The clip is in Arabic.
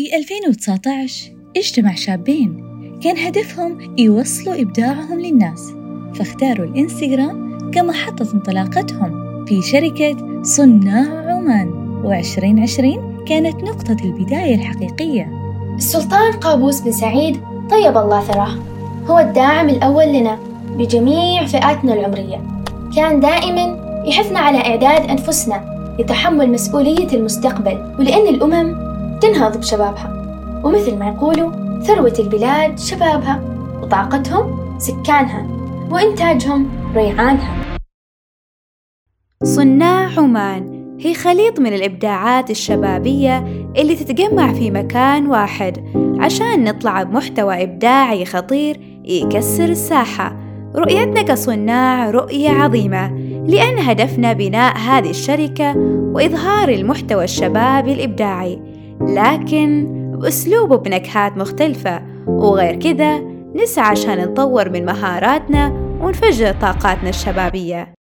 في 2019 اجتمع شابين كان هدفهم يوصلوا إبداعهم للناس فاختاروا الإنستغرام كمحطة انطلاقتهم في شركة صناع عمان. و2020 كانت نقطة البداية الحقيقية. السلطان قابوس بن سعيد طيب الله ثراه. هو الداعم الأول لنا بجميع فئاتنا العمرية. كان دائما يحثنا على إعداد أنفسنا لتحمل مسؤولية المستقبل ولأن الأمم تنهض بشبابها. ومثل ما يقولوا ثروة البلاد شبابها. وطاقتهم سكانها وإنتاجهم ريعانها. صناع عمان هي خليط من الإبداعات الشبابية اللي تتجمع في مكان واحد عشان نطلع بمحتوى إبداعي خطير يكسر الساحة. رؤيتنا كصناع رؤية عظيمة لأن هدفنا بناء هذه الشركة وإظهار المحتوى الشبابي الإبداعي. لكن بأسلوب وبنكهات مختلفة. وغير كذا نسعى عشان نطور من مهاراتنا ونفجر طاقاتنا الشبابية.